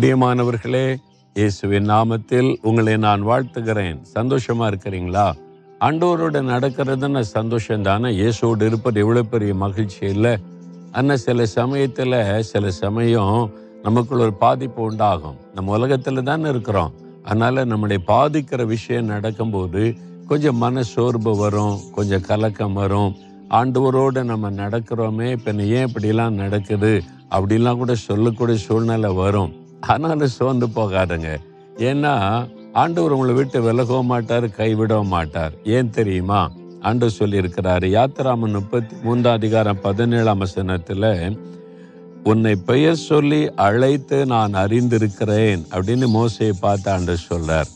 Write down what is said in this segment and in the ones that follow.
பிரியமானவர்களே இயேசுவின் நாமத்தில் உங்களை நான் வாழ்த்துகிறேன். சந்தோஷமா இருக்கிறீங்களா? ஆண்டவரோட நடக்கிறதுன்னு சந்தோஷம் தானே இயேசுவோடு இருப்பது எவ்வளோ பெரிய மகிழ்ச்சி இல்லை. ஆனால் சில சமயத்தில் சில சமயம் நமக்குள்ள ஒரு பாதிப்பு உண்டாகும். நம்ம உலகத்தில் தானே இருக்கிறோம். அதனால் நம்மளை பாதிக்கிற விஷயம் நடக்கும்போது கொஞ்சம் மன சோர்வு வரும் கொஞ்சம் கலக்கம் வரும். ஆண்டவரோடு நம்ம நடக்கிறோமே இப்போ ஏன் இப்படிலாம் நடக்குது? அப்படிலாம் கூட சொல்லக்கூடிய சூழ்நிலை வரும். ஆனாலும் சோர்ந்து போகாதுங்க. ஏன்னா ஆண்டவர் உங்களை விட்டு விலகவும் மாட்டார் கைவிடவும் மாட்டார். ஏன் தெரியுமா? ஆண்டவர் சொல்லியிருக்கிறாரு யாத்திராமன் முப்பத்தி மூன்றாம் அதிகாரம் பதினேழாம் வசனத்துல உன்னை பெயர் சொல்லி அழைத்து நான் அறிந்திருக்கிறேன் அப்படின்னு மோசையை பார்த்து ஆண்டு சொல்றார்.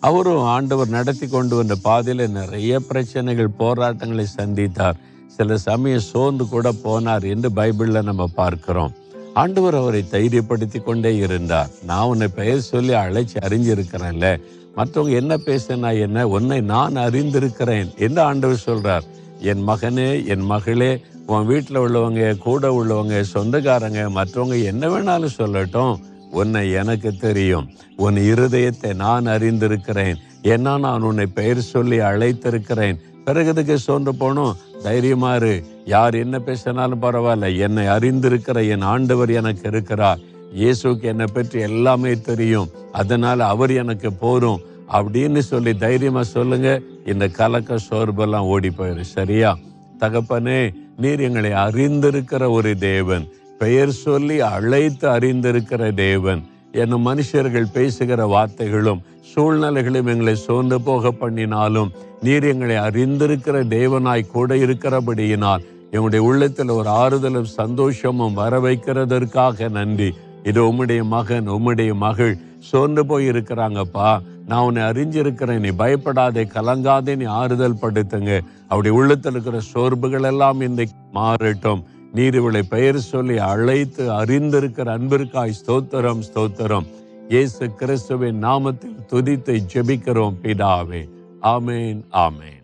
அவரும் ஆண்டவர் நடத்தி கொண்டு வந்த பாதையில நிறைய பிரச்சனைகள் போராட்டங்களை சந்தித்தார். சில சமயம் சோர்ந்து கூட போனார் என்று பைபிளில் நம்ம பார்க்கிறோம். ஆண்டவர் அவரை தைரியப்படுத்தி கொண்டே இருந்தார். நான் உன்னை பெயர் சொல்லி அழைச்சி அறிஞ்சிருக்கிறேன்ல. மற்றவங்க என்ன பேசினா என்ன? உன்னை நான் அறிந்திருக்கிறேன் என்று ஆண்டவர் சொல்றார். என் மகனே என் மகளே உன் வீட்டில் உள்ளவங்க கூட உள்ளவங்க சொந்தக்காரங்க மற்றவங்க என்ன வேணாலும் சொல்லட்டும். உன்னை எனக்கு தெரியும். உன் இருதயத்தை நான் அறிந்திருக்கிறேன். ஏன்னா நான் உன்னை பெயர் சொல்லி அழைத்திருக்கிறேன். பிறகுதுக்கு சோன்று போனோம்? தைரியமா இரு. யார் என்ன பேசினாலும் பரவாயில்ல. என்னை அறிந்திருக்கிற என் ஆண்டவர் எனக்கு இருக்கிறார். இயேசுக்கு என்னை பற்றி எல்லாமே தெரியும். அதனால அவர் எனக்கு போரும் அப்படின்னு சொல்லி தைரியமா சொல்லுங்க. இந்த கலக்க சோர்வெல்லாம் ஓடி போயிரு. சரியா? தகப்பனே நீர் எங்களை அறிந்திருக்கிற ஒரு தேவன். பெயர் சொல்லி அழைத்து அறிந்திருக்கிற தேவன். என்ன மனுஷர்கள் பேசுகிற வார்த்தைகளும் சூழ்நிலைகளும் எங்களை சோர்ந்து போக பண்ணினாலும் நீர் எங்களை அறிந்திருக்கிற தேவனாய் கூட இருக்கிறபடியினால் எங்களுடைய உள்ளத்தில் ஒரு ஆறுதலும் சந்தோஷமும் வர வைக்கிறதற்காக நன்றி. இது உம்முடைய மகன் உம்முடைய மகள் சோர்ந்து போய் இருக்கிறாங்கப்பா நான் உன்னை அறிஞ்சிருக்கிறேன் நீ பயப்படாதே கலங்காதே நீ ஆறுதல் படுத்துங்க. அவருடைய உள்ளத்தில் இருக்கிற சோர்வுகள் எல்லாம் இன்றைக்கு மாறட்டும். நீர் இவளை பெயர் சொல்லி அழைத்து அறிந்திருக்கிற அன்பிற்காய் ஸ்தோத்திரம் ஸ்தோத்திரம். இயேசு கிறிஸ்துவின் நாமத்தில் துதித்து ஜெபிக்கிறோம் பிதாவே. ஆமேன் ஆமேன்.